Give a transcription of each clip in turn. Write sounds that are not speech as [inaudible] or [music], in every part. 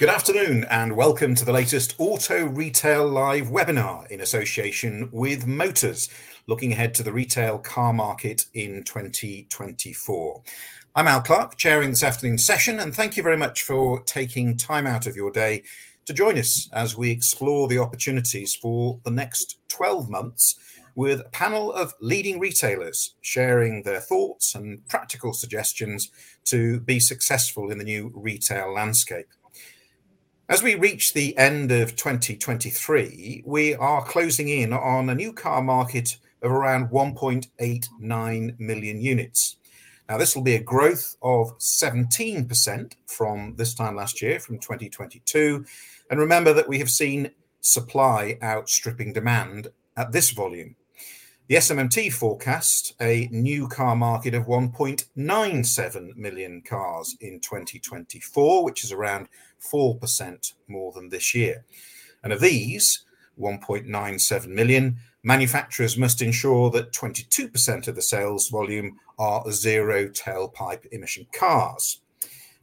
Good afternoon and welcome to the latest Auto Retail Live webinar in association with Motors, looking ahead to the retail car market in 2024. I'm Al Clark, chairing this afternoon's session, and thank you very much for taking time out of your day to join us as we explore the opportunities for the next 12 months with a panel of leading retailers sharing their thoughts and practical suggestions to be successful in the new retail landscape. As we reach the end of 2023, we are closing in on a new car market of around 1.89 million units. Now, this will be a growth of 17% from this time last year, from 2022. And remember that we have seen supply outstripping demand at this volume. The SMMT forecast a new car market of 1.97 million cars in 2024, which is around 4% more than this year. And of these 1.97 million, manufacturers must ensure that 22% of the sales volume are zero tailpipe emission cars.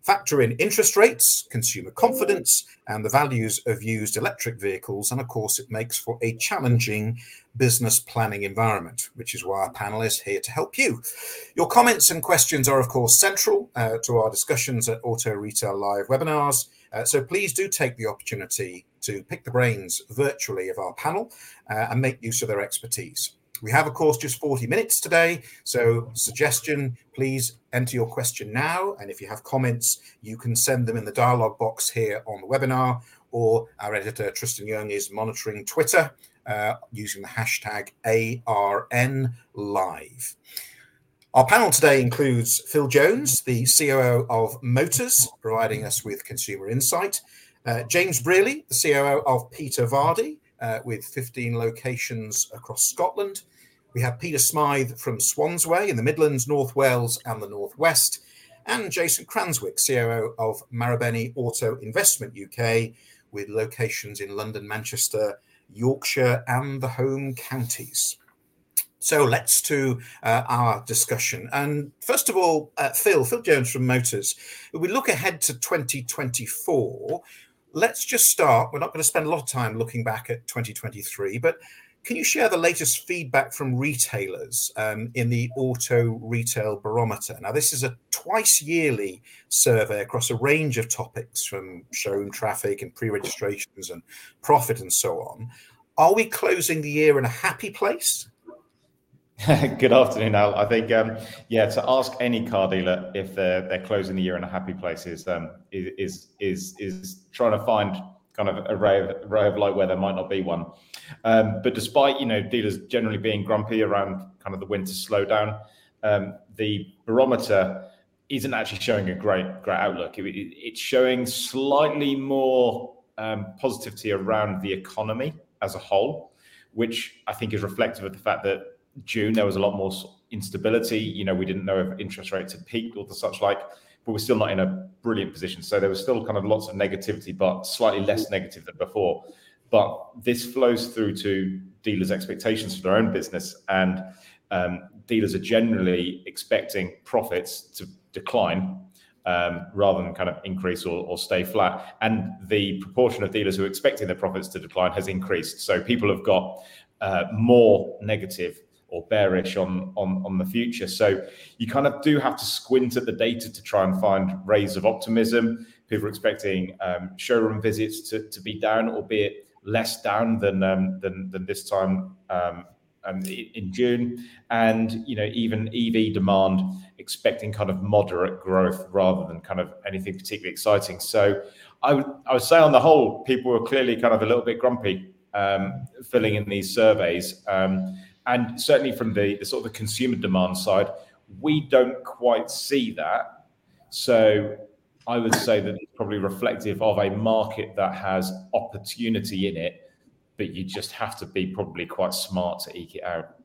Factor in interest rates, consumer confidence, and the values of used electric vehicles, and of course, it makes for a challenging business planning environment, which is why our panel is here to help you. Your comments and questions are, of course, central uh, to our discussions at Auto Retail Live webinars. Uh, so please do take the opportunity to pick the brains virtually of our panel uh, and make use of their expertise. We have, of course, just 40 minutes today. So, suggestion please enter your question now. And if you have comments, you can send them in the dialog box here on the webinar, or our editor, Tristan Young, is monitoring Twitter uh, using the hashtag ARNLive. Our panel today includes Phill Jones, the COO of Motors, providing us with consumer insight, uh, James Brearley, the COO of Peter Vardy, uh, with 15 locations across Scotland. We have Peter Smyth from Swansway in the Midlands, North Wales, and the Northwest, and Jason Cranswick, COO of Marubeni Auto Investment UK, with locations in London, Manchester, Yorkshire, and the home counties. So let's to uh, our discussion. And first of all, uh, Phill, Phill Jones from Motors. If we look ahead to 2024, let's just start. We're not going to spend a lot of time looking back at 2023, but can you share the latest feedback from retailers um, in the Auto Retail Barometer? Now, this is a twice yearly survey across a range of topics from showroom traffic and pre registrations and profit and so on. Are we closing the year in a happy place? [laughs] Good afternoon, Al. I think, um, yeah, to ask any car dealer if they're they're closing the year in a happy place is um, is is is trying to find kind of a ray of ray of light where there might not be one. Um, but despite you know dealers generally being grumpy around kind of the winter slowdown, um, the barometer isn't actually showing a great great outlook. It, it, it's showing slightly more um, positivity around the economy as a whole, which I think is reflective of the fact that June, there was a lot more instability. You know, we didn't know if interest rates had peaked or the such like, but we're still not in a brilliant position. So there was still kind of lots of negativity, but slightly less negative than before. But this flows through to dealers' expectations for their own business, and um, dealers are generally expecting profits to decline um, rather than kind of increase or, or, stay flat. And the proportion of dealers who are expecting their profits to decline has increased. So people have got uh, more negative or bearish on, on on the future. So you kind of do have to squint at the data to try and find rays of optimism. People are expecting um, showroom visits to, to be down, albeit less down than um, than, than this time um, um in June, and you know even EV demand expecting kind of moderate growth rather than kind of anything particularly exciting. So I would I would say on the whole, people were clearly kind of a little bit grumpy um, filling in these surveys. Um, and certainly from the, the sort of the consumer demand side, we don't quite see that. So I would say that it's probably reflective of a market that has opportunity in it, but you just have to be probably quite smart to eke it out.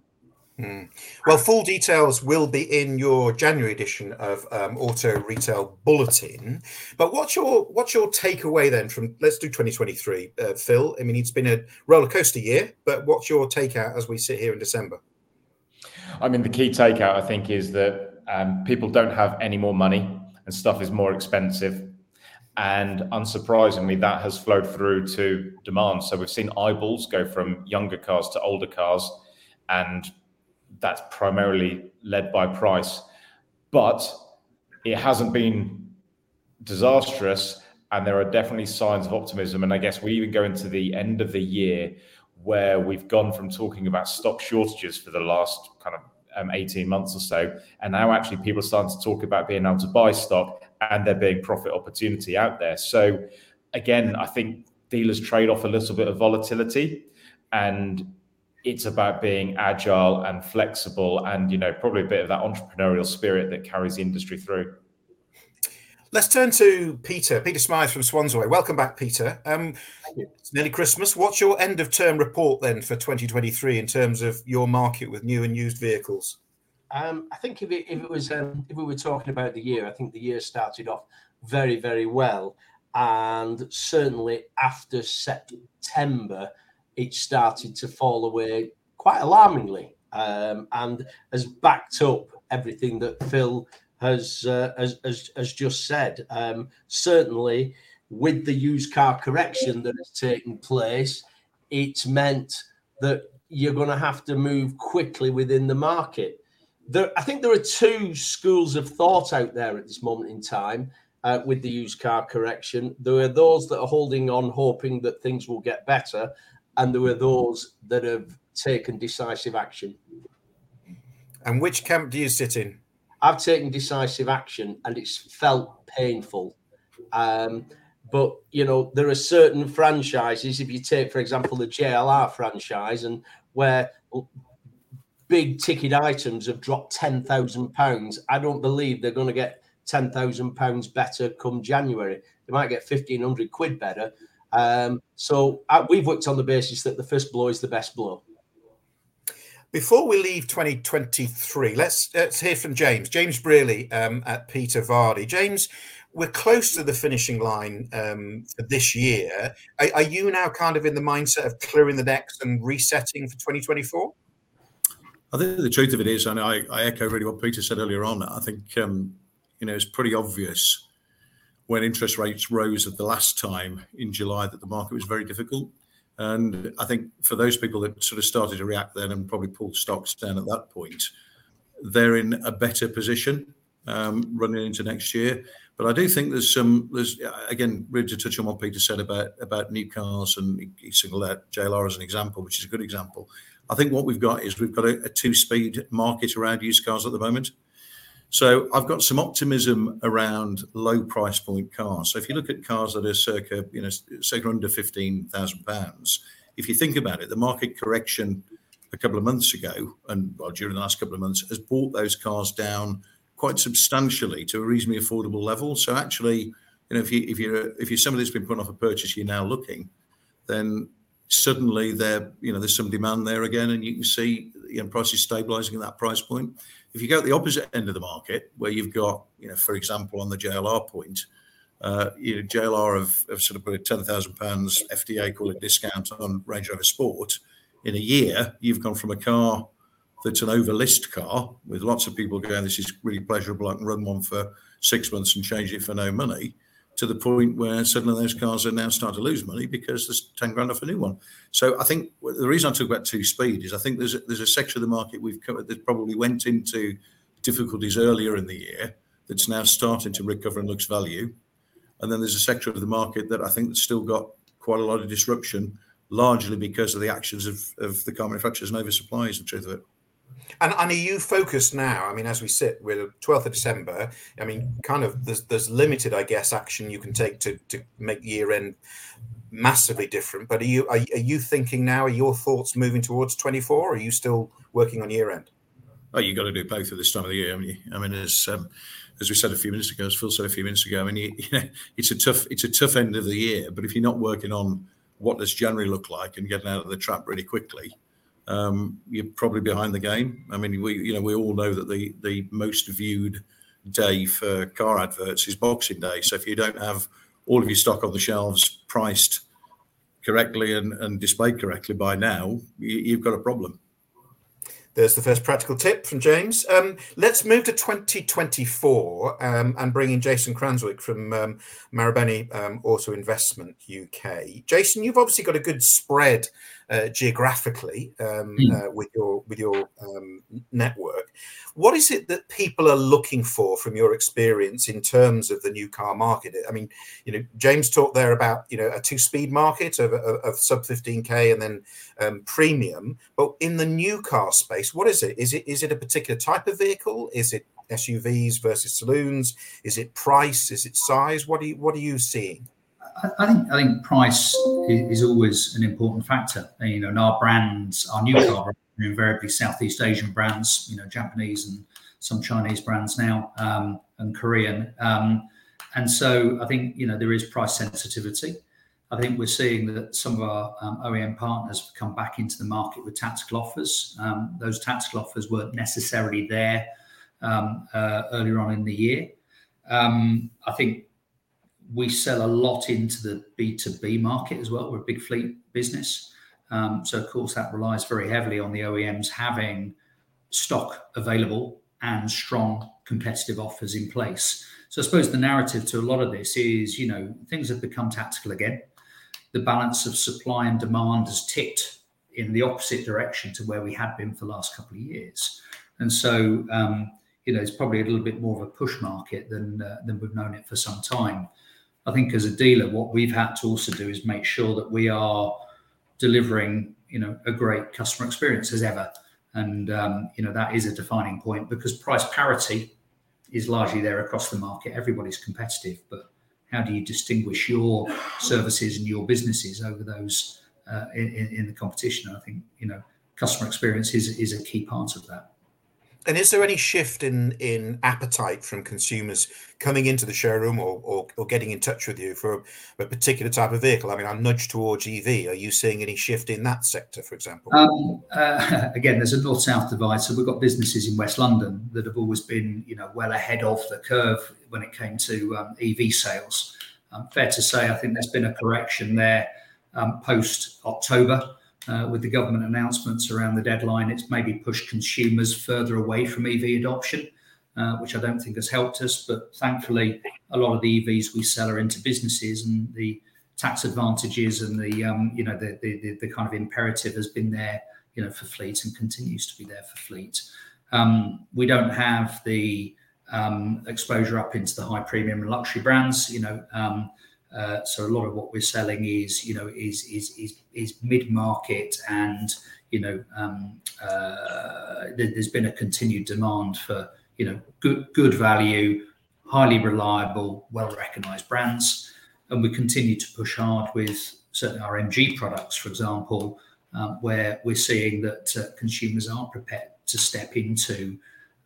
Mm. Well, full details will be in your January edition of um, Auto Retail Bulletin. But what's your what's your takeaway then from let's do 2023, uh, Phill? I mean, it's been a roller coaster year, but what's your takeout as we sit here in December? I mean, the key takeout I think is that um, people don't have any more money and stuff is more expensive. And unsurprisingly, that has flowed through to demand. So we've seen eyeballs go from younger cars to older cars, and that's primarily led by price. But it hasn't been disastrous, and there are definitely signs of optimism. And I guess we even go into the end of the year where we've gone from talking about stock shortages for the last kind of um, 18 months or so. And now actually people are starting to talk about being able to buy stock and there being profit opportunity out there. So again, I think dealers trade off a little bit of volatility and it's about being agile and flexible and you know probably a bit of that entrepreneurial spirit that carries the industry through Let's turn to Peter, Peter Smyth from Swansway. Welcome back, Peter. Um, it's nearly Christmas. What's your end of term report then for 2023 in terms of your market with new and used vehicles? Um, I think if it, if it was um, if we were talking about the year, I think the year started off very very well, and certainly after September, it started to fall away quite alarmingly, um, and has backed up everything that Phill has uh, has, has, has just said. Um, certainly, with the used car correction that has taken place, it's meant that you're going to have to move quickly within the market. There, I think there are two schools of thought out there at this moment in time uh, with the used car correction. There are those that are holding on, hoping that things will get better, and there are those that have taken decisive action. And which camp do you sit in? I've taken decisive action and it's felt painful. Um, but you know, there are certain franchises. If you take, for example, the JLR franchise, and where big ticket items have dropped ten thousand pounds, I don't believe they're going to get ten thousand pounds better come January. They might get fifteen hundred quid better. Um, so uh, we've worked on the basis that the first blow is the best blow. Before we leave 2023, let's let's hear from James. James Brearley um, at Peter Vardy. James, we're close to the finishing line um, for this year. Are, are, you now kind of in the mindset of clearing the decks and resetting for 2024? I think the truth of it is, and I, I echo really what Peter said earlier on. I think um, you know it's pretty obvious when interest rates rose at the last time in July that the market was very difficult. And I think for those people that sort of started to react then and probably pulled stocks down at that point, they're in a better position um, running into next year. But I do think there's some, there's again, really to touch on what Peter said about about new cars, and he singled out JLR as an example, which is a good example. I think what we've got is we've got a, a two-speed market around used cars at the moment. So I've got some optimism around low price point cars. So if you look at cars that are circa, you know, circa under fifteen thousand pounds, if you think about it, the market correction a couple of months ago and well, during the last couple of months has brought those cars down quite substantially to a reasonably affordable level. So actually, you know, if you if you're if you're somebody that's been put off a purchase, you're now looking, then suddenly there, you know, there's some demand there again, and you can see you know prices stabilizing at that price point. If you go at the opposite end of the market, where you've got, you know, for example, on the JLR point, uh, you know, JLR have, sort of put a ten thousand pounds FTA call it discount on Range Rover Sport. In a year, you've gone from a car that's an overlist car with lots of people going, this is really pleasurable. I can run one for six months and change it for no money to the point where suddenly those cars are now starting to lose money because there's 10 grand off a new one. So I think the reason I talk about two speed is I think there's a, there's a section of the market we've covered that probably went into difficulties earlier in the year that's now starting to recover and looks value. And then there's a sector of the market that I think still got quite a lot of disruption, largely because of the actions of, of the car manufacturers and oversupply is the truth of it. And, and are you focused now? I mean, as we sit, we're 12th of December. I mean, kind of there's there's limited, I guess, action you can take to to make year end massively different. But are you are, are you thinking now? Are your thoughts moving towards 24? Or are you still working on year end? Oh, you got to do both at this time of the year. I mean, I mean, as um, as we said a few minutes ago, as Phill said a few minutes ago, I mean, you, [laughs] you know, it's a tough it's a tough end of the year. But if you're not working on what does January look like and getting out of the trap really quickly, you're probably behind the game. I mean, we you know we all know that the most viewed day for car adverts is Boxing Day. So if you don't have all of your stock on the shelves priced correctly and, displayed correctly by now, you, have got a problem. There's the first practical tip from James. Um, let's move to 2024 um, and bring in Jason Cranswick from um, Marubeni um, Auto Investment UK. Jason, you've obviously got a good spread uh, geographically um, mm. uh, with your with your um, network. What is it that people are looking for from your experience in terms of the new car market? I mean, you know, James talked there about you know a two-speed market of, of, of sub 15k and then um, premium, but in the new car space, what is it? Is it is it a particular type of vehicle? Is it SUVs versus saloons? Is it price? Is it size? What are you what are you seeing? I think I think price is, always an important factor. You know, and our brands, our new car are invariably Southeast Asian brands. You know, Japanese and some Chinese brands now, um, and Korean. Um, and so I think you know there is price sensitivity. I think we're seeing that some of our um, OEM partners have come back into the market with tactical offers. Um, those tactical offers weren't necessarily there um, uh, earlier on in the year. Um, I think we sell a lot into the B2B market as well. We're a big fleet business. Um, so, of course, that relies very heavily on the OEMs having stock available and strong competitive offers in place. So, I suppose the narrative to a lot of this is, you know, things have become tactical again. The balance of supply and demand has ticked in the opposite direction to where we had been for the last couple of years. And so, um, you know, it's probably a little bit more of a push market than uh, than we've known it for some time. I think as a dealer, what we've had to also do is make sure that we are delivering, you know, a great customer experience as ever. And um, you know that is a defining point because price parity is largely there across the market. Everybody's competitive, but how do you distinguish your services and your businesses over those uh, in, in the competition? I think you know customer experience is is a key part of that. And is there any shift in in appetite from consumers coming into the showroom or, or, or getting in touch with you for a, a, particular type of vehicle? I mean, I'm nudged towards EV. Are you seeing any shift in that sector, for example? Um, uh, [laughs] again, there's a north-south divide. So we've got businesses in West London that have always been, you know, well ahead of the curve when it came to um, EV sales. Um, fair to say, I think there's been a correction there um, post October with the government announcements around the deadline, it's maybe pushed consumers further away from EV adoption, uh, which I don't think has helped us. But thankfully, a lot of the EVs we sell are into businesses, and the tax advantages and the um, you know the, the, the kind of imperative has been there, you know, for fleet and continues to be there for fleet. Um, we don't have the um, exposure up into the high premium and luxury brands, uh, so a lot of what we're selling is, you know, is is is, is mid market, and you know, um, uh, there's been a continued demand for you know good value, highly reliable, well recognised brands, and we continue to push hard with certainly our MG products, for example, um, where we're seeing that uh, consumers are prepared to step into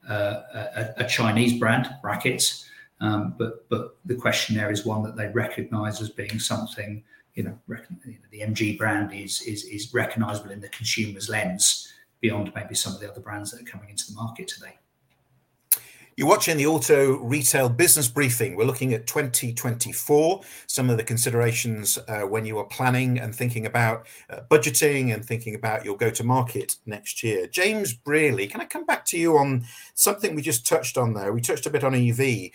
a, Chinese brand brackets um, but but the question there is one that they recognise as being something you know, you know, the MG brand is is is recognisable in the consumer's lens beyond maybe some of the other brands that are coming into the market today. You're watching the Auto Retail Business Briefing. We're looking at 2024, some of the considerations uh, when you are planning and thinking about uh, budgeting and thinking about your go to market next year. James Brearley, can I come back to you on something we just touched on there? We touched a bit on EV.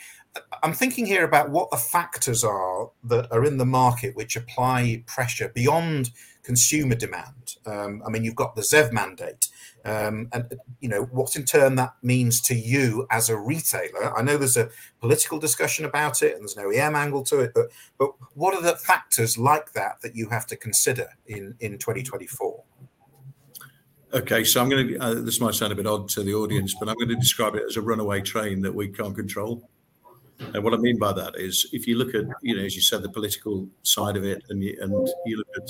I'm thinking here about what the factors are that are in the market which apply pressure beyond consumer demand. Um, I mean, you've got the ZEV mandate, um, and you know what in turn that means to you as a retailer. I know there's a political discussion about it, and there's no EM angle to it, but but what are the factors like that that you have to consider in in 2024? Okay, so I'm going to. Uh, this might sound a bit odd to the audience, but I'm going to describe it as a runaway train that we can't control. And what I mean by that is, if you look at, you know, as you said, the political side of it, and you, and you look at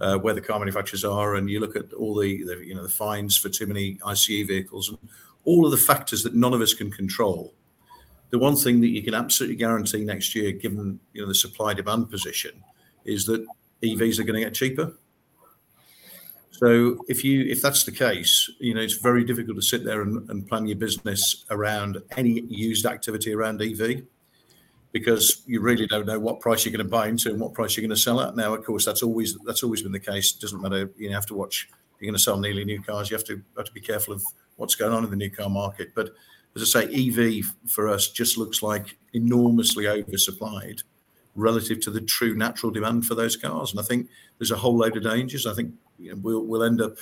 uh, where the car manufacturers are, and you look at all the, the, you know, the fines for too many ICE vehicles, and all of the factors that none of us can control. The one thing that you can absolutely guarantee next year, given you know the supply demand position, is that EVs are going to get cheaper. So if you if that's the case, you know it's very difficult to sit there and, and plan your business around any used activity around EV because you really don't know what price you're going to buy into and what price you're going to sell at. Now, of course, that's always that's always been the case. It doesn't matter. You have to watch you're going to sell nearly new cars, you have to have to be careful of what's going on in the new car market. But as I say, EV for us just looks like enormously oversupplied relative to the true natural demand for those cars. And I think there's a whole load of dangers. I think you know, we'll we'll end up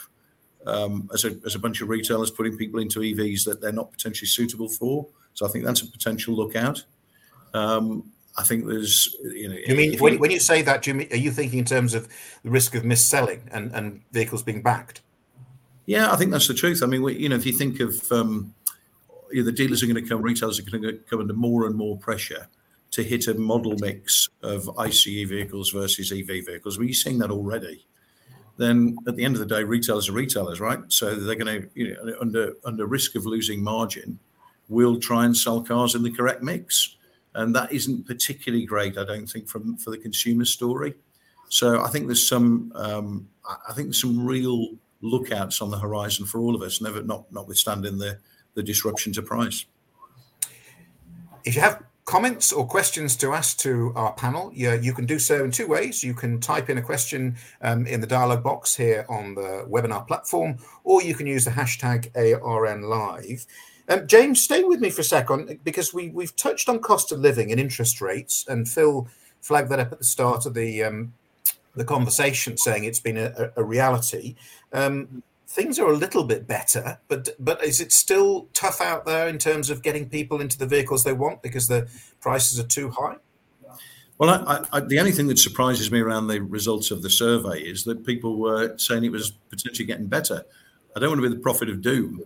um, as a as a bunch of retailers putting people into EVs that they're not potentially suitable for. So I think that's a potential lookout. Um, I think there's, you know. You mean when, when you say that, Jimmy, are you thinking in terms of the risk of mis-selling and, and vehicles being backed? Yeah, I think that's the truth. I mean, we, you know, if you think of um, you know, the dealers are going to come, retailers are going to come under more and more pressure to hit a model mix of ICE vehicles versus EV vehicles. We're seeing that already. Then at the end of the day, retailers are retailers, right? So they're going to, you know, under under risk of losing margin, will try and sell cars in the correct mix and that isn't particularly great, I don't think, from for the consumer story. So I think there's some, um, I think there's some real lookouts on the horizon for all of us, never not notwithstanding the the disruption to price. If you have comments or questions to ask to our panel, you, you can do so in two ways. You can type in a question um, in the dialog box here on the webinar platform, or you can use the hashtag ARNLive. Um, James, stay with me for a second because we we've touched on cost of living and interest rates, and Phill flagged that up at the start of the um, the conversation, saying it's been a, a reality. Um, things are a little bit better, but but is it still tough out there in terms of getting people into the vehicles they want because the prices are too high? Well, I, I, the only thing that surprises me around the results of the survey is that people were saying it was potentially getting better. I don't want to be the prophet of doom,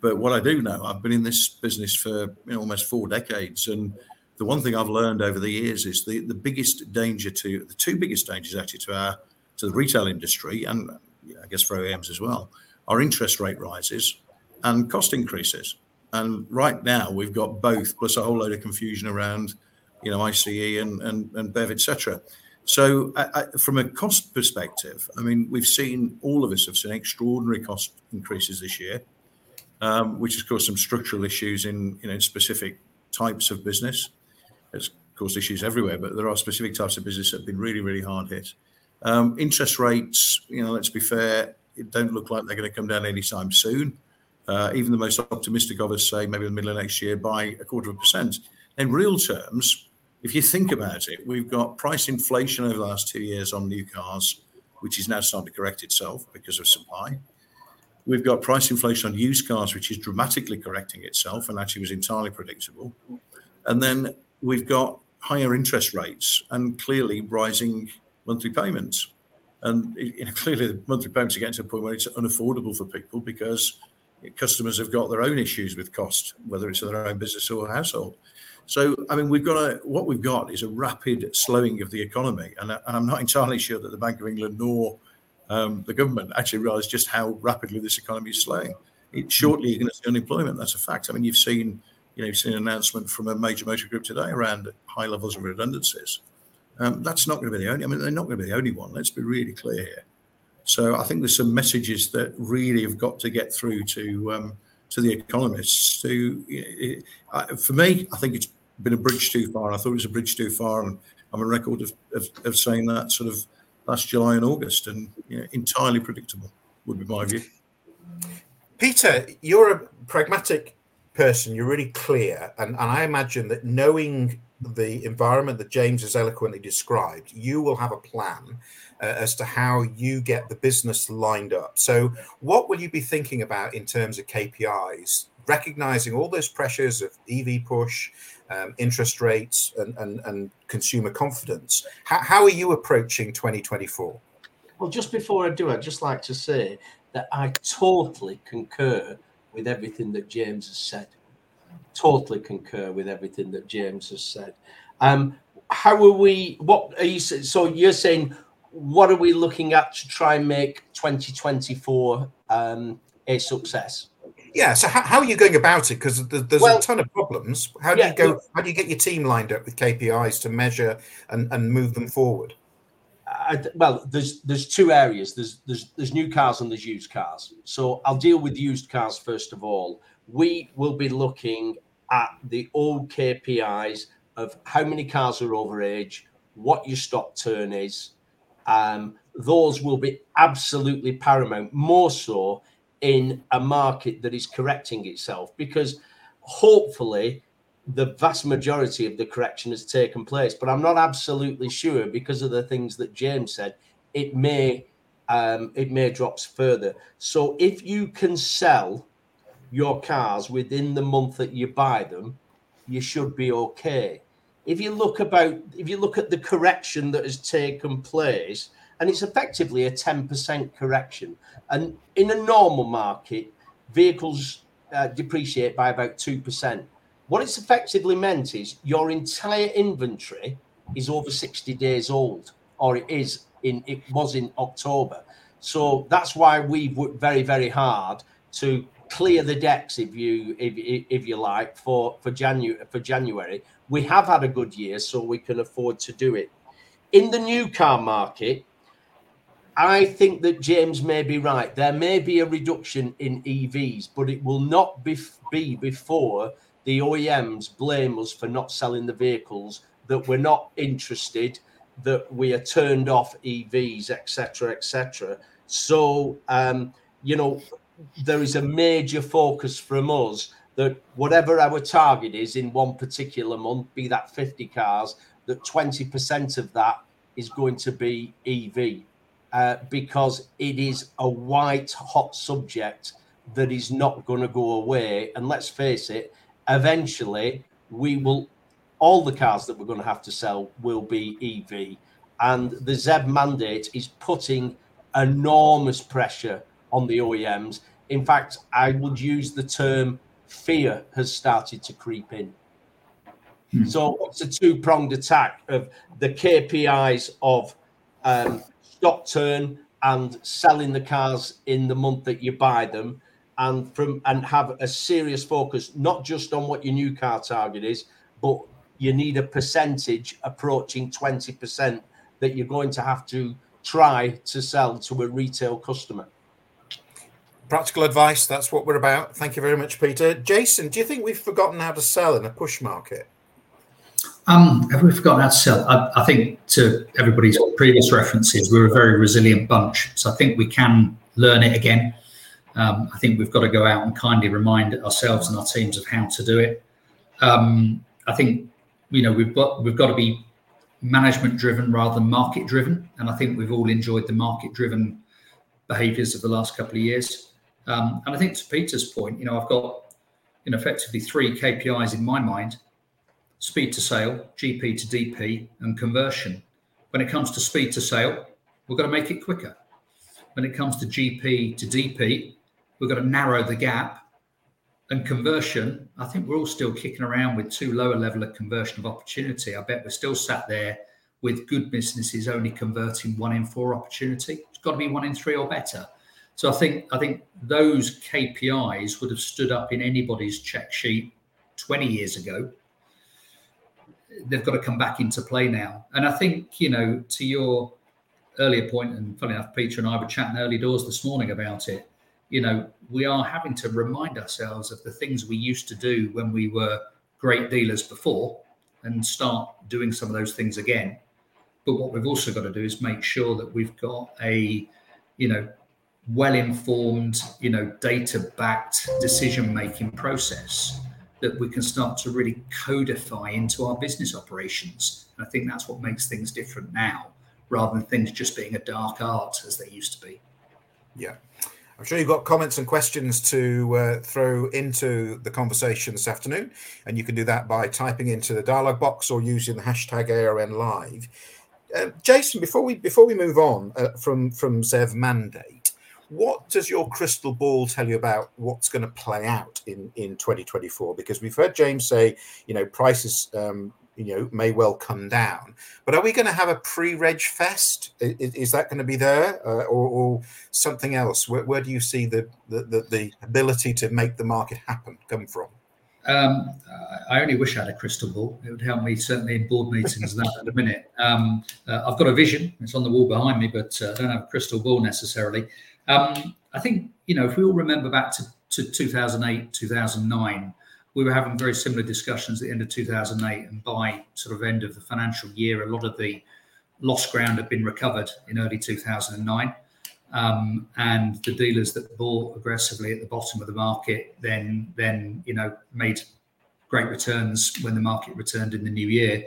but what I do know, I've been in this business for you know, almost four decades, and the one thing I've learned over the years is the, the biggest danger to the two biggest dangers actually to our to the retail industry and I guess for OEMs as well are interest rate rises and cost increases. And right now we've got both, plus a whole load of confusion around, you know, ICE and and, and BEV, etc. So, I, I, from a cost perspective, I mean, we've seen all of us have seen extraordinary cost increases this year um, which has caused some structural issues in you know specific types of business. It's caused issues everywhere, but there are specific types of business that have been really, really hard hit. Um, interest rates, you know, let's be fair, it don't look like they're going to come down anytime soon. Uh, even the most optimistic of us say maybe in the middle of next year by a quarter of a percent. In real terms, if you think about it, we've got price inflation over the last two years on new cars, which is now starting to correct itself because of supply. We've got price inflation on used cars, which is dramatically correcting itself and actually was entirely predictable. And then we've got higher interest rates and clearly rising monthly payments. And you know, clearly, the monthly payments are getting to a point where it's unaffordable for people because customers have got their own issues with cost, whether it's their own business or household. So, I mean, we've got a, what we've got is a rapid slowing of the economy, and, and I'm not entirely sure that the Bank of England nor um, the government actually realise just how rapidly this economy is slowing. Shortly, you're going to see unemployment. That's a fact. I mean, you've seen, you know, you've seen an announcement from a major motor group today around high levels of redundancies. Um, that's not going to be the only. I mean, they're not going to be the only one. Let's be really clear here. So I think there's some messages that really have got to get through to um, to the economists. To it, uh, for me, I think it's been a bridge too far. I thought it was a bridge too far, and I'm a record of, of, of saying that sort of last July and August, and you know, entirely predictable would be my view. Peter, you're a pragmatic person. You're really clear, and, and I imagine that knowing the environment that James has eloquently described, you will have a plan uh, as to how you get the business lined up. So, what will you be thinking about in terms of KPIs, recognizing all those pressures of EV push, um, interest rates and, and, and consumer confidence. How, how, are you approaching 2024? Well, just before I do, I'd just like to say that I totally concur with everything that James has said. Totally concur with everything that James has said. Um, how are we? What are you? So you're saying, what are we looking at to try and make 2024 um, a success? Yeah. So how, how are you going about it? Because there's well, a ton of problems. How do yeah, you go? How do you get your team lined up with KPIs to measure and, and move them forward? I, well, there's there's two areas. There's there's there's new cars and there's used cars. So I'll deal with used cars first of all. We will be looking at the old KPIs of how many cars are over age, what your stock turn is, um, those will be absolutely paramount, more so in a market that is correcting itself, because hopefully the vast majority of the correction has taken place. But I'm not absolutely sure because of the things that James said. It may um, it may drop further. So if you can sell your cars within the month that you buy them, you should be okay. If you look about, if you look at the correction that has taken place, and it's effectively a 10% correction, and in a normal market, vehicles uh, depreciate by about 2%. What it's effectively meant is your entire inventory is over 60 days old, or it is in it was in October. So that's why we've worked very, very hard to clear the decks, if you if, if you like, for for January for January. We have had a good year, so we can afford to do it. In the new car market, I think that James may be right. There may be a reduction in EVs, but it will not be, be before the OEMs blame us for not selling the vehicles, that we're not interested, that we are turned off EVs, etc., etc. So, um, you know, there is a major focus from us that whatever our target is in one particular month, be that 50 cars, that 20% of that is going to be EV uh, because it is a white hot subject that is not going to go away. And let's face it, eventually we will, all the cars that we're going to have to sell will be EV. And the ZEV mandate is putting enormous pressure on the OEMs in fact, I would use the term fear has started to creep in. Hmm. So it's a two pronged attack of the KPIs of um, stock turn and selling the cars in the month that you buy them, and from and have a serious focus not just on what your new car target is, but you need a percentage approaching twenty percent that you're going to have to try to sell to a retail customer practical advice. That's what we're about. Thank you very much, Peter. Jason, do you think we've forgotten how to sell in a push market? Um, have we forgotten how to sell? I, I, think to everybody's previous references, we're a very resilient bunch. So I think we can learn it again. Um, I think we've got to go out and kindly remind ourselves and our teams of how to do it. Um, I think you know we've got we've got to be management driven rather than market driven, and I think we've all enjoyed the market driven behaviours of the last couple of years. Um, and I think to Peter's point, you know, I've got know effectively three KPIs in my mind: speed to sale, GP to DP, and conversion. When it comes to speed to sale, we've got to make it quicker. When it comes to GP to DP, we've got to narrow the gap. And conversion, I think we're all still kicking around with too low a level of conversion of opportunity. I bet we're still sat there with good businesses only converting one in four opportunity. It's got to be one in three or better. So I think I think those KPIs would have stood up in anybody's check sheet 20 years ago. They've got to come back into play now. And I think, you know, to your earlier point, and funny enough, Peter and I were chatting early doors this morning about it. You know, we are having to remind ourselves of the things we used to do when we were great dealers before and start doing some of those things again. But what we've also got to do is make sure that we've got a, you know, well informed, you know, data backed decision making process that we can start to really codify into our business operations. And I think that's what makes things different now, rather than things just being a dark art as they used to be. Yeah. I'm sure you've got comments and questions to uh, throw into the conversation this afternoon, and you can do that by typing into the dialog box or using the hashtag ARN Live. Uh, Jason, before we before we move on uh, from from ZEV mandate, what does your crystal ball tell you about what's going to play out in in 2024 because we've heard james say you know prices um, you know may well come down but are we going to have a pre-reg fest is, is that going to be there uh, or, or, something else where, where do you see the, the, the ability to make the market happen come from um, I only wish I had a crystal ball. It would help me certainly in board meetings that at the minute. Um, uh, I've got a vision. It's on the wall behind me, but uh, I don't have a crystal ball necessarily. Um, I think, you know, if we all remember back to, to 2008, 2009, we were having very similar discussions at the end of 2008. And by sort of end of the financial year, a lot of the lost ground had been recovered in early 2009. Um, and the dealers that bought aggressively at the bottom of the market then then you know made great returns when the market returned in the new year.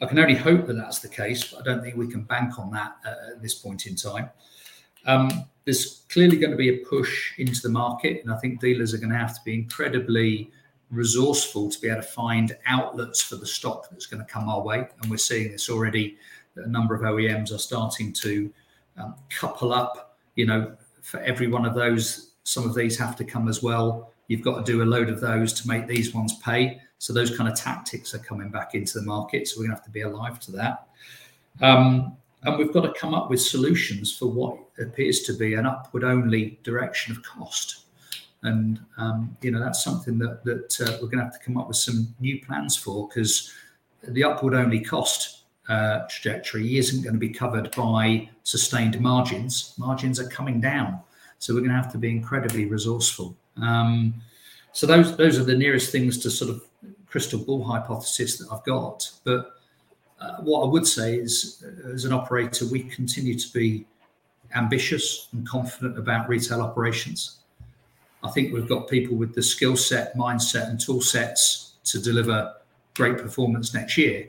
I can only hope that that's the case, but I don't think we can bank on that uh, at this point in time. Um, there's clearly going to be a push into the market, and I think dealers are going to have to be incredibly resourceful to be able to find outlets for the stock that's going to come our way. And we're seeing this already. That a number of OEMs are starting to um, couple up. You know, for every one of those, some of these have to come as well. You've got to do a load of those to make these ones pay. So those kind of tactics are coming back into the market. So we're going to have to be alive to that. And we've got to come up with solutions for what appears to be an upward only direction of cost. And um, you know that's something that that uh, we're going to have to come up with some new plans for because the upward only cost uh, trajectory isn't going to be covered by sustained margins. Margins are coming down, so we're going to have to be incredibly resourceful. Um, so those those are the nearest things to sort of crystal ball hypothesis that I've got. But uh, what I would say is, uh, as an operator, we continue to be ambitious and confident about retail operations. I think we've got people with the skill set, mindset, and tool sets to deliver great performance next year.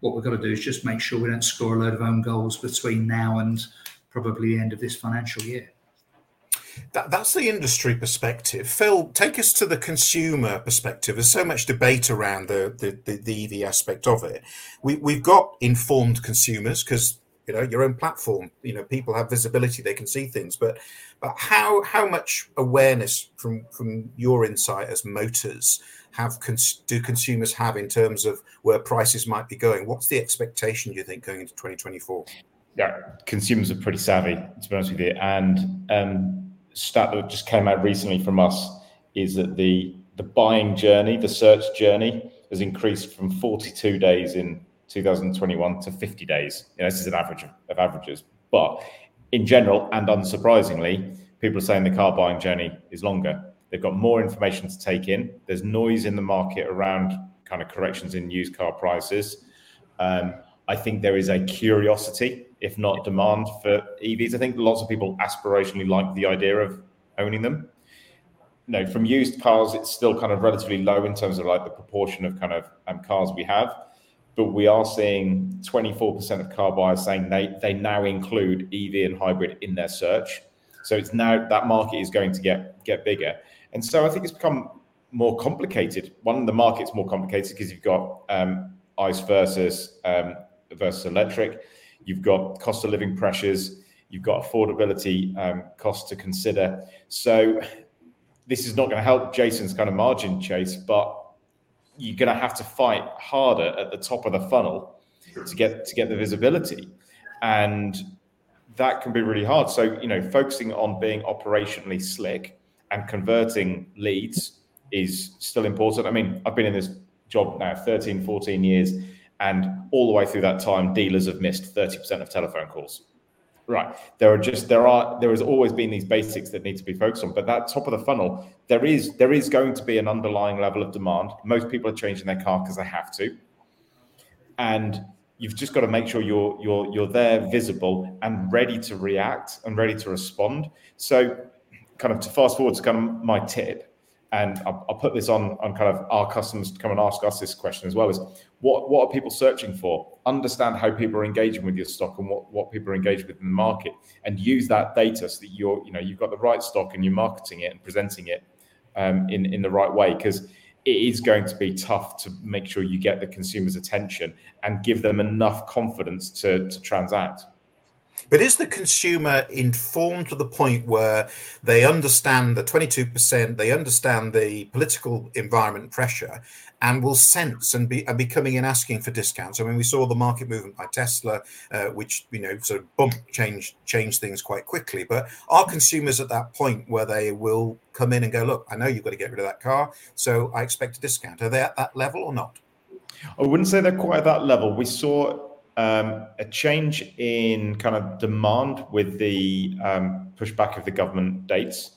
What we've got to do is just make sure we don't score a load of own goals between now and probably the end of this financial year. That, that's the industry perspective. Phill, take us to the consumer perspective. There's so much debate around the the, the, the EV aspect of it. We, we've got informed consumers because you know your own platform. You know people have visibility; they can see things. But but how how much awareness from from your insight as motors have cons- do consumers have in terms of where prices might be going? What's the expectation you think going into 2024? Yeah, consumers are pretty savvy, to be honest with you, and um, stat that just came out recently from us is that the the buying journey, the search journey, has increased from 42 days in 2021 to 50 days. You know, this is an average of, of averages, but in general and unsurprisingly, people are saying the car buying journey is longer. They've got more information to take in. There's noise in the market around kind of corrections in used car prices. Um, I think there is a curiosity if not demand for EVs. I think lots of people aspirationally like the idea of owning them. No, from used cars, it's still kind of relatively low in terms of like the proportion of kind of um, cars we have. But we are seeing 24% of car buyers saying they, they now include EV and hybrid in their search. So it's now that market is going to get get bigger. And so I think it's become more complicated. One, the market's more complicated because you've got um, ICE versus um, versus electric. You've got cost of living pressures. You've got affordability um, costs to consider. So this is not going to help Jason's kind of margin chase, but you're going to have to fight harder at the top of the funnel to get to get the visibility, and that can be really hard. So you know, focusing on being operationally slick and converting leads is still important. I mean, I've been in this job now 13, 14 years and all the way through that time, dealers have missed 30% of telephone calls. Right. There are just there are there has always been these basics that need to be focused on. But that top of the funnel, there is there is going to be an underlying level of demand. Most people are changing their car because they have to. And you've just got to make sure you're you're you're there visible and ready to react and ready to respond. So kind of to fast forward to kind of my tip and I'll, I'll, put this on on kind of our customers to come and ask us this question as well is what what are people searching for? Understand how people are engaging with your stock and what what people are engaged with in the market and use that data so that you're you know you've got the right stock and you're marketing it and presenting it um, in in the right way. Because it is going to be tough to make sure you get the consumer's attention and give them enough confidence to to transact but is the consumer informed to the point where they understand the 22%, they understand the political environment pressure, and will sense and be, and be coming in asking for discounts? I mean, we saw the market movement by Tesla, uh, which, you know, sort of bump change, change things quite quickly. But are consumers at that point where they will come in and go, look, I know you've got to get rid of that car, so I expect a discount? Are they at that level or not? I wouldn't say they're quite at that level. We saw um, a change in kind of demand with the um, pushback of the government dates.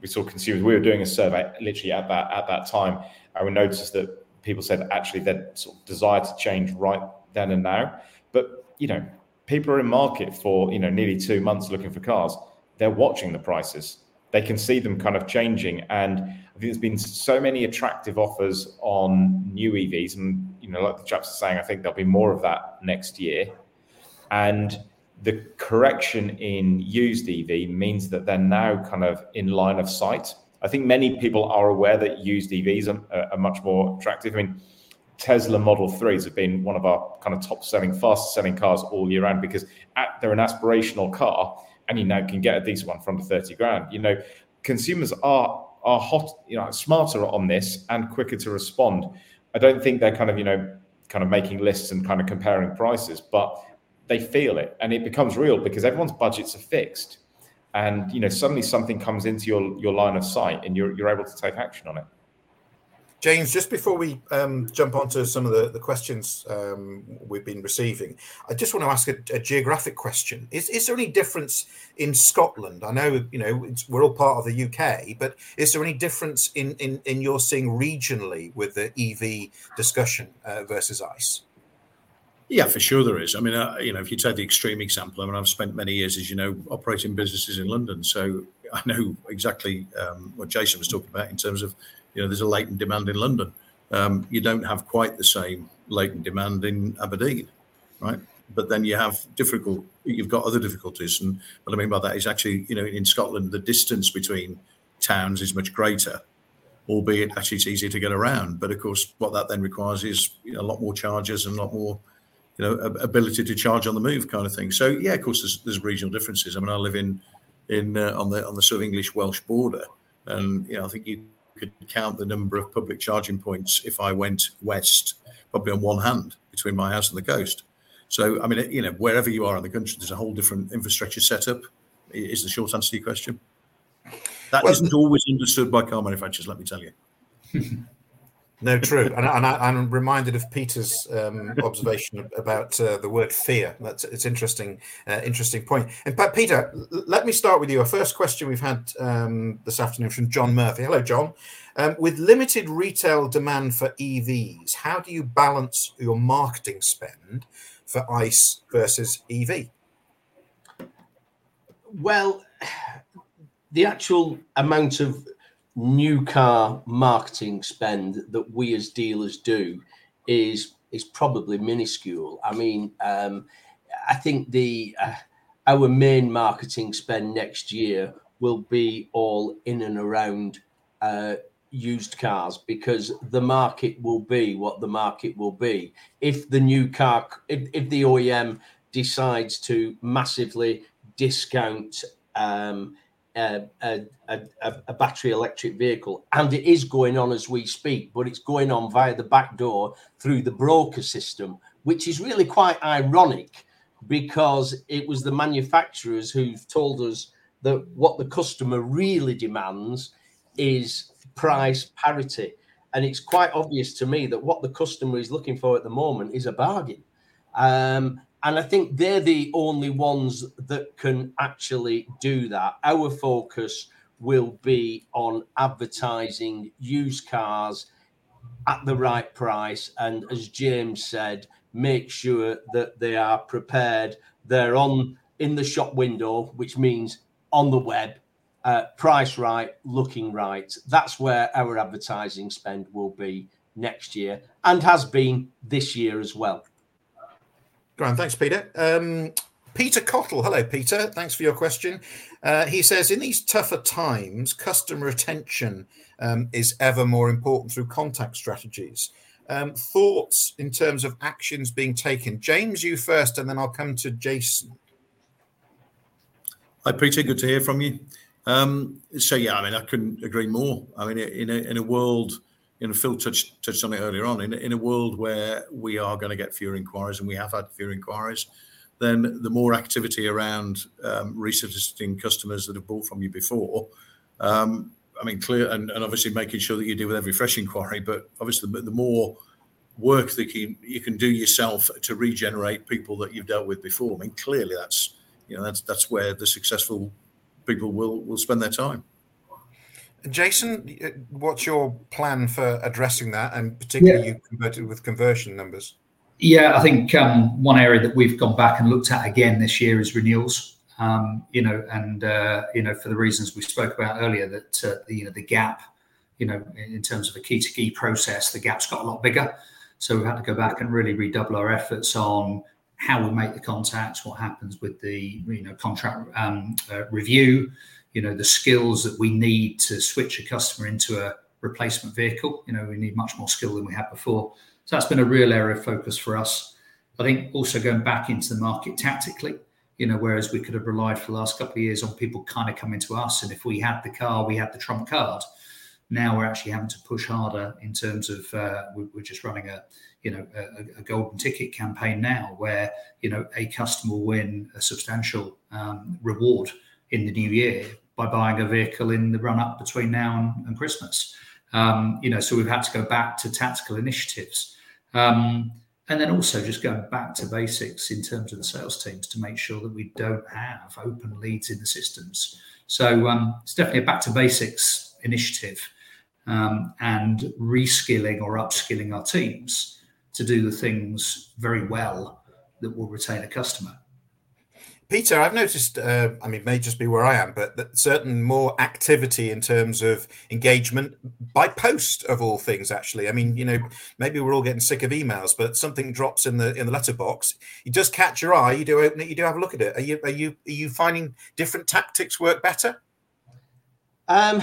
We saw consumers. We were doing a survey literally at that at that time, and we noticed that people said actually they sort of desire to change right then and now. But you know, people are in market for you know nearly two months looking for cars. They're watching the prices. They can see them kind of changing, and I think there's been so many attractive offers on new EVs, and you know, like the chaps are saying, I think there'll be more of that next year. And the correction in used EV means that they're now kind of in line of sight. I think many people are aware that used EVs are, are much more attractive. I mean, Tesla Model 3s have been one of our kind of top selling, fastest selling cars all year round because they're an aspirational car and you now can get a decent one for under 30 grand. You know, consumers are are hot, you know, smarter on this and quicker to respond. I don't think they're kind of, you know, kind of making lists and kind of comparing prices, but they feel it and it becomes real because everyone's budgets are fixed and you know suddenly something comes into your your line of sight and you're, you're able to take action on it James, just before we um, jump onto some of the, the questions um, we've been receiving, I just want to ask a, a, geographic question. Is, is there any difference in Scotland? I know you know we're all part of the UK, but is there any difference in in, in your seeing regionally with the EV discussion uh, versus ICE? Yeah, for sure there is. I mean, uh, you know, if you take the extreme example, I mean, I've spent many years, as you know, operating businesses in London, so I know exactly um, what Jason was talking about in terms of, you know, there's a latent demand in London. Um, you don't have quite the same latent demand in Aberdeen, right? But then you have difficult, you've got other difficulties, and what I mean by that is actually, you know, in Scotland, the distance between towns is much greater, albeit actually it's easier to get around. But of course, what that then requires is you know, a lot more charges and a lot more you know, ability to charge on the move kind of thing. So yeah, of course, there's, there's regional differences. I mean, I live in in uh, on the on the sort of English Welsh border, and you know, I think you could count the number of public charging points if I went west, probably on one hand between my house and the coast. So I mean, you know, wherever you are in the country, there's a whole different infrastructure setup. Is the short answer to your question? That well, not always understood by car manufacturers. Let me tell you. [laughs] No, true, and, and I, am reminded of Peter's um, observation about uh, the word fear. That's it's interesting, uh, interesting point. In fact, Peter, let me start with you. A first question we've had um, this afternoon from John Murphy. Hello, John. Um, with limited retail demand for EVs, how do you balance your marketing spend for ICE versus EV? Well, [sighs] the actual amount of new car marketing spend that we as dealers do is is probably minuscule. I mean, um, I think the uh, our main marketing spend next year will be all in and around uh, used cars because the market will be what the market will be. If the new car, if, if the OEM decides to massively discount um, a, a, a, battery electric vehicle, and it is going on as we speak, but it's going on via the back door through the broker system, which is really quite ironic because it was the manufacturers who've told us that what the customer really demands is price parity. And it's quite obvious to me that what the customer is looking for at the moment is a bargain. Um, and I think they're the only ones that can actually do that. Our focus will be on advertising used cars at the right price. And as James said, make sure that they are prepared. They're on in the shop window, which means on the web, uh, price right, looking right. That's where our advertising spend will be next year and has been this year as well. Grand, thanks, Peter. Um, Peter Cottle, hello, Peter. Thanks for your question. Uh, he says, in these tougher times, customer retention um, is ever more important through contact strategies. Um, thoughts in terms of actions being taken? James, you first, and then I'll come to Jason. Hi, Peter. Good to hear from you. Um, so, yeah, I mean, I couldn't agree more. I mean, in a, in a world you know, Phill touched touched on it earlier on. In, in a world where we are going to get fewer inquiries, and we have had fewer inquiries, then the more activity around um, customers that have bought from you before. Um, I mean, clear and, and obviously making sure that you deal with every fresh inquiry, but obviously the, the more work that you, you can do yourself to regenerate people that you've dealt with before. I mean, clearly that's you know that's that's where the successful people will will spend their time. Jason, what's your plan for addressing that, and particularly yeah. you converted with conversion numbers? Yeah, I think um, one area that we've gone back and looked at again this year is renewals. Um, you know, and uh, you know, for the reasons we spoke about earlier, that uh, the, you know the gap, you know, in terms of a key to key process, the gap's got a lot bigger. So we've had to go back and really redouble our efforts on how we make the contacts, what happens with the you know contract um, uh, review, you know the skills that we need to switch a customer into a replacement vehicle. You know we need much more skill than we had before. So that's been a real area of focus for us. I think also going back into the market tactically. You know, whereas we could have relied for the last couple of years on people kind of coming to us, and if we had the car, we had the trump card. Now we're actually having to push harder in terms of uh, we're just running a you know a, a, golden ticket campaign now where you know a customer will win a substantial um, reward in the new year by buying a vehicle in the run up between now and, and christmas. Um, you know so we've had to go back to tactical initiatives. Um, and then also just going back to basics in terms of the sales teams to make sure that we don't have open leads in the systems. So um, it's definitely a back to basics initiative um, and reskilling or upskilling our teams to do the things very well that will retain a customer. Peter, I've noticed, uh, I mean, may just be where I am, but that certain more activity in terms of engagement by post of all things, actually. I mean, you know, maybe we're all getting sick of emails, but something drops in the in the letterbox. It does catch your eye. You do open it, you do have a look at it. Are you are you are you finding different tactics work better? Um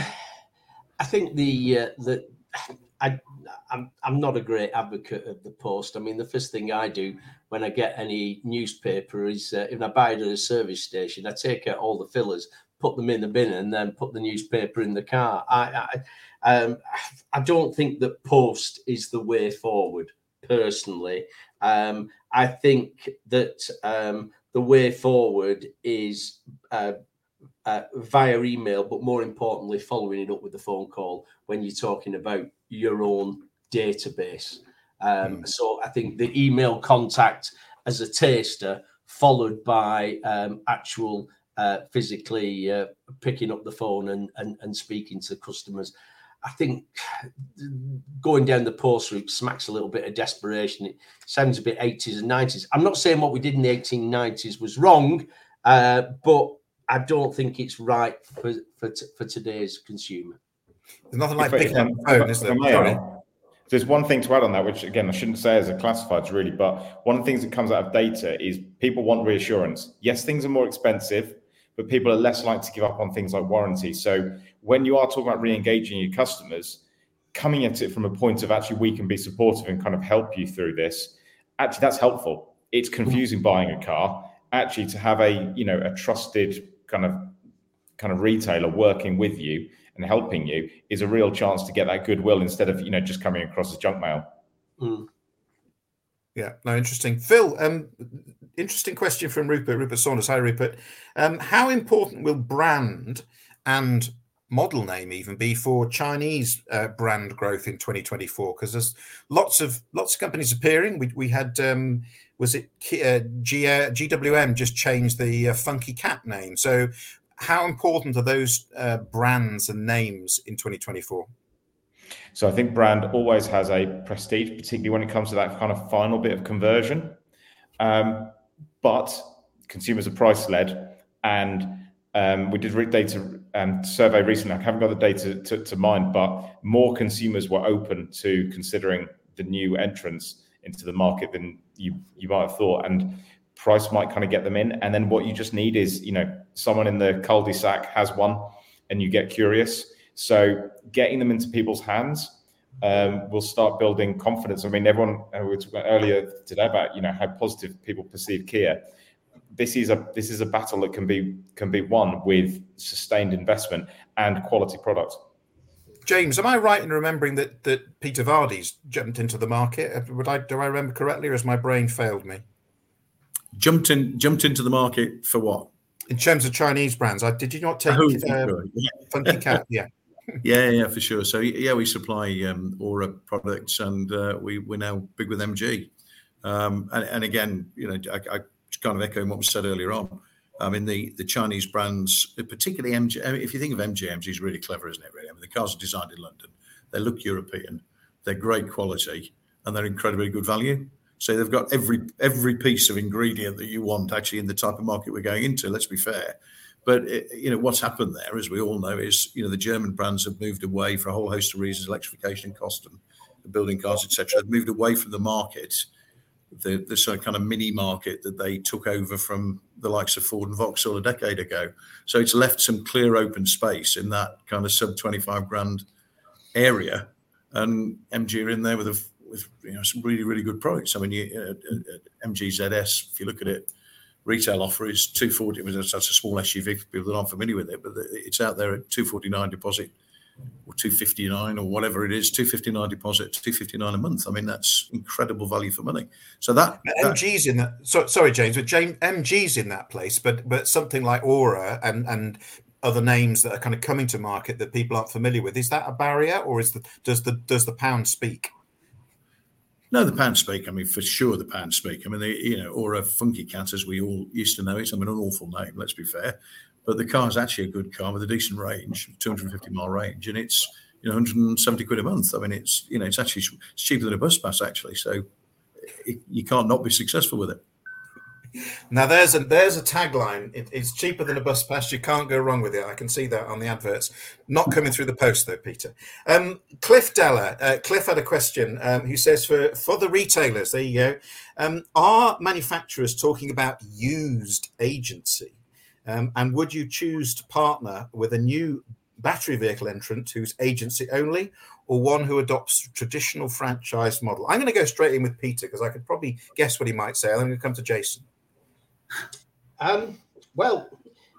I think the uh, the I I'm I'm not a great advocate of the post. I mean, the first thing I do when I get any newspaper is uh, if I buy it at a service station, I take out all the fillers, put them in the bin, and then put the newspaper in the car. I I, um, I don't think that post is the way forward. Personally, um, I think that um, the way forward is uh, uh, via email, but more importantly, following it up with the phone call when you're talking about your own database. Um, mm. So I think the email contact as a taster, followed by um, actual uh, physically uh, picking up the phone and, and, and speaking to customers. I think going down the post route smacks a little bit of desperation. It sounds a bit 80s and 90s. I'm not saying what we did in the 1890s was wrong, uh, but I don't think it's right for for, t- for today's consumer. There's nothing like picking up the phone, is there? There's one thing to add on that, which again I shouldn't say as a classifieds really, but one of the things that comes out of data is people want reassurance. Yes, things are more expensive, but people are less likely to give up on things like warranty. So when you are talking about re-engaging your customers, coming at it from a point of actually we can be supportive and kind of help you through this, actually that's helpful. It's confusing buying a car. Actually, to have a you know a trusted kind of kind of retailer working with you and helping you is a real chance to get that goodwill instead of you know just coming across as junk mail. Mm. Yeah, no, interesting. Phill, um, interesting question from Rupert. Rupert Saunders. Hi, Rupert. Um, how important will brand and model name even be for Chinese uh, brand growth in 2024? Because there's lots of lots of companies appearing. We we had um, was it uh, G, uh, GWM just changed the uh, Funky Cat name. So, how important are those uh, brands and names in 2024? So, I think brand always has a prestige, particularly when it comes to that kind of final bit of conversion. Um, but consumers are price led, and um, we did data um, survey recently. I haven't got the data to, to mind, but more consumers were open to considering the new entrants into the market than you you might have thought, and price might kind of get them in. And then what you just need is you know someone in the cul-de-sac has one, and you get curious. So getting them into people's hands um, will start building confidence. I mean, everyone uh, we were talking earlier today about you know how positive people perceive Kia. This is a this is a battle that can be can be won with sustained investment and quality products. James, am I right in remembering that that Peter Vardy's jumped into the market? Uh, would I do I remember correctly, or has my brain failed me? Jumped in, jumped into the market for what? In terms of Chinese brands, I did you not take oh, uh, yeah. Funky Cat? [laughs] Yeah. yeah, yeah, for sure. So yeah, we supply um, Ora products, and uh, we we're now big with MG. Um, and, and, again, you know, I, I kind of echoing what was said earlier on. I mean, the, the Chinese brands, particularly MG, I mean, if you think of MG, MG is really clever, isn't it, really? I mean, the cars are designed in London. They look European. They're great quality and they're incredibly good value. So they've got every every piece of ingredient that you want actually in the type of market we're going into. Let's be fair. But it, you know what's happened there, as we all know, is you know the German brands have moved away for a whole host of reasons, electrification, cost, and building cars, etc. They've moved away from the market, the the sort of kind of mini market that they took over from the likes of Ford and Vauxhall a decade ago. So it's left some clear open space in that kind of sub twenty five grand area, and MG are in there with a with you know some really really good products. I mean, you, uh, uh, MG if you look at it retail offer is 240 that's a small SUV for people that aren't familiar with it, but it's out there at 249 deposit or 259 or whatever it is, 259 deposit, 259 a month. I mean, that's incredible value for money. So that, that MG's in that. So, sorry, James, but James MG's in that place, but but something like Ora and and other names that are kind of coming to market that people aren't familiar with is that a barrier or is the does the does the pound speak? No, the pound speak. I mean, for sure, the pound speak. I mean, they, you know, or a funky cat as we all used to know it. I mean, an awful name. Let's be fair, but the car is actually a good car with a decent range, 250 mile range, and it's you know 170 quid a month. I mean, it's you know, it's actually it's cheaper than a bus pass actually. So it, you can't not be successful with it. Now there's a there's a tagline. It, it's cheaper than a bus pass. You can't go wrong with it. I can see that on the adverts. Not coming through the post though, Peter. Um, Cliff Deller. Uh, Cliff had a question. Um, who says for for the retailers, there you go. Um, are manufacturers talking about used agency? Um, and would you choose to partner with a new battery vehicle entrant who's agency only, or one who adopts traditional franchise model? I'm going to go straight in with Peter because I could probably guess what he might say. I'm going to come to Jason. Um, well,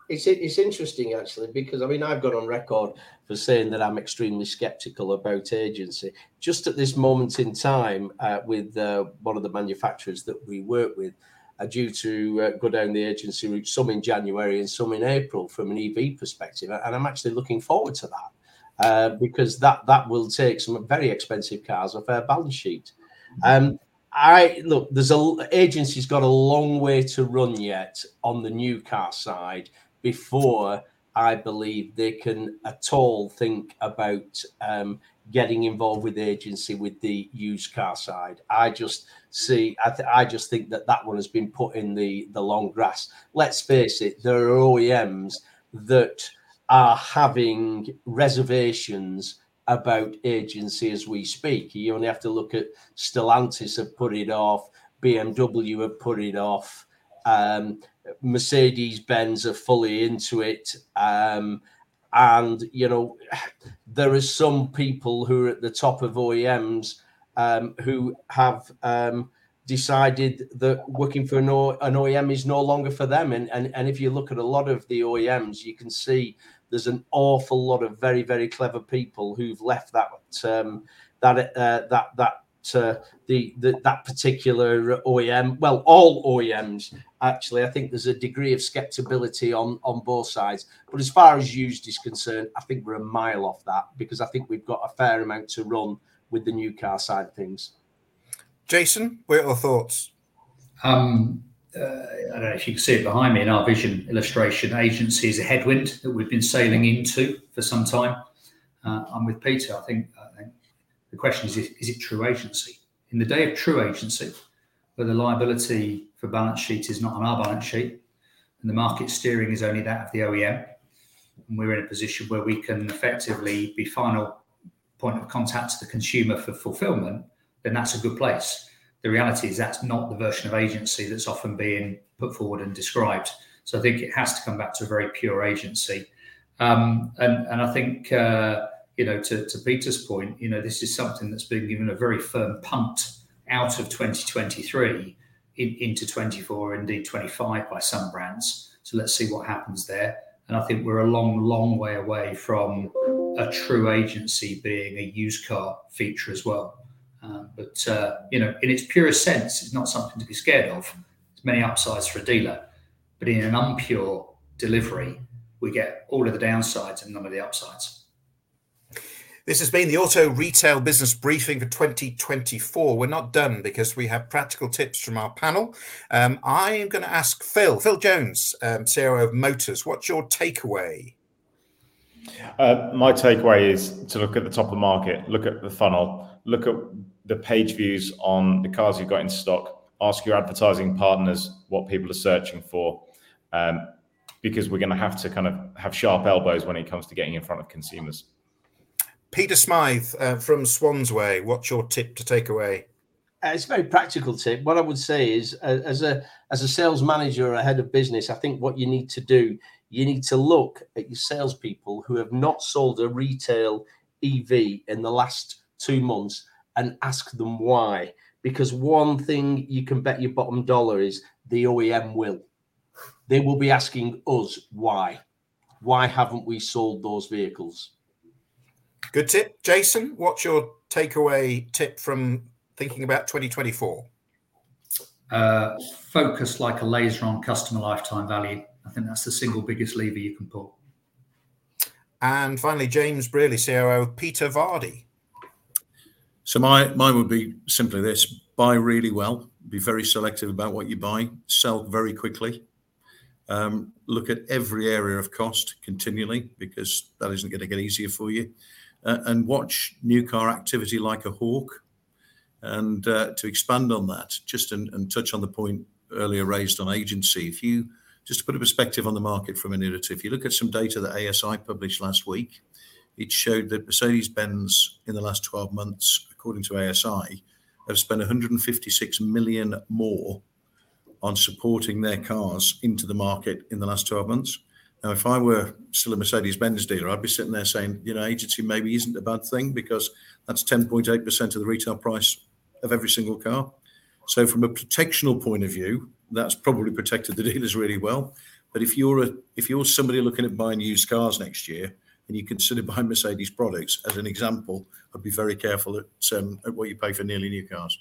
it's it's interesting actually because I mean I've gone on record for saying that I'm extremely sceptical about agency. Just at this moment in time, uh, with uh, one of the manufacturers that we work with, are due to uh, go down the agency route, some in January and some in April from an EV perspective, and I'm actually looking forward to that. Uh, because that that will take some very expensive cars off our balance sheet. Um, I look, there's a agency's got a long way to run yet on the new car side before I believe they can at all think about um, getting involved with agency with the used car side. I just see, I, th- I just think that that one has been put in the the long grass. Let's face it, there are OEMs that are having reservations about agency as we speak. You only have to look at Stellantis have put it off, BMW have put it off, um, Mercedes Benz are fully into it. Um, and, you know, there are some people who are at the top of OEMs um, who have um, decided that working for an, o- an OEM is no longer for them. And, and, and if you look at a lot of the OEMs, you can see there's an awful lot of very very clever people who've left that um, that uh, that that uh, the, the that particular OEM. Well, all OEMs actually. I think there's a degree of skepticism on on both sides. But as far as used is concerned, I think we're a mile off that because I think we've got a fair amount to run with the new car side of things. Jason, what are your thoughts? Um, I don't know if you can see it behind me in our vision illustration. Agency is a headwind that we've been sailing into for some time. Uh, I'm with Peter. I think, I think the question is, is it true agency? In the day of true agency, where the liability for balance sheet is not on our balance sheet and the market steering is only that of the OEM, and we're in a position where we can effectively be final point of contact to the consumer for fulfillment, then that's a good place the reality is that's not the version of agency that's often being put forward and described. So I think it has to come back to a very pure agency. Um, and, and I think, uh, you know, to, to Peter's point, you know, this is something that's been given a very firm punt out of 2023 in, into 24, indeed 25 by some brands. So let's see what happens there. And I think we're a long, long way away from a true agency being a used car feature as well. But uh, you know, in its purest sense, it's not something to be scared of. There's many upsides for a dealer, but in an unpure delivery, we get all of the downsides and none of the upsides. This has been the Auto Retail Business Briefing for 2024. We're not done because we have practical tips from our panel. Um, I am going to ask Phill, Phill Jones, um, CEO of Motors, what's your takeaway? Uh, my takeaway is to look at the top of the market, look at the funnel, look at the page views on the cars you've got in stock. Ask your advertising partners what people are searching for, um, because we're going to have to kind of have sharp elbows when it comes to getting in front of consumers. Peter Smyth uh, from Swansway, what's your tip to take away? Uh, it's a very practical tip. What I would say is, uh, as a as a sales manager or a head of business, I think what you need to do, you need to look at your salespeople who have not sold a retail EV in the last two months and ask them why. Because one thing you can bet your bottom dollar is the OEM will. They will be asking us why. Why haven't we sold those vehicles? Good tip. Jason, what's your takeaway tip from thinking about 2024? Uh, focus like a laser on customer lifetime value. I think that's the single biggest lever you can pull. And finally, James Brearley, COO of Peter Vardy. So my mine would be simply this: buy really well, be very selective about what you buy, sell very quickly. Um, look at every area of cost continually because that isn't going to get easier for you, uh, and watch new car activity like a hawk. And uh, to expand on that, just and, touch on the point earlier raised on agency, if you just to put a perspective on the market for a minute if you look at some data that ASI published last week, it showed that Mercedes Benz in the last 12 months according to ASI, have spent 156 million more on supporting their cars into the market in the last 12 months. Now, if I were still a Mercedes Benz dealer, I'd be sitting there saying, you know, agency maybe isn't a bad thing because that's 10.8% of the retail price of every single car. So, from a protectional point of view, that's probably protected the dealers really well. But if you're a if you're somebody looking at buying used cars next year, and you consider buying Mercedes products as an example, I'd be very careful at, um, at what you pay for nearly new cars.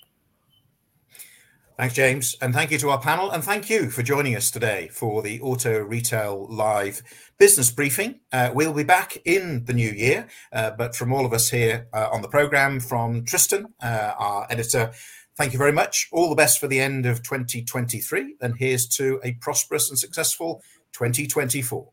Thanks, James. And thank you to our panel. And thank you for joining us today for the Auto Retail Live business briefing. Uh, we'll be back in the new year. Uh, but from all of us here uh, on the programme, from Tristan, uh, our editor, thank you very much. All the best for the end of 2023. And here's to a prosperous and successful 2024.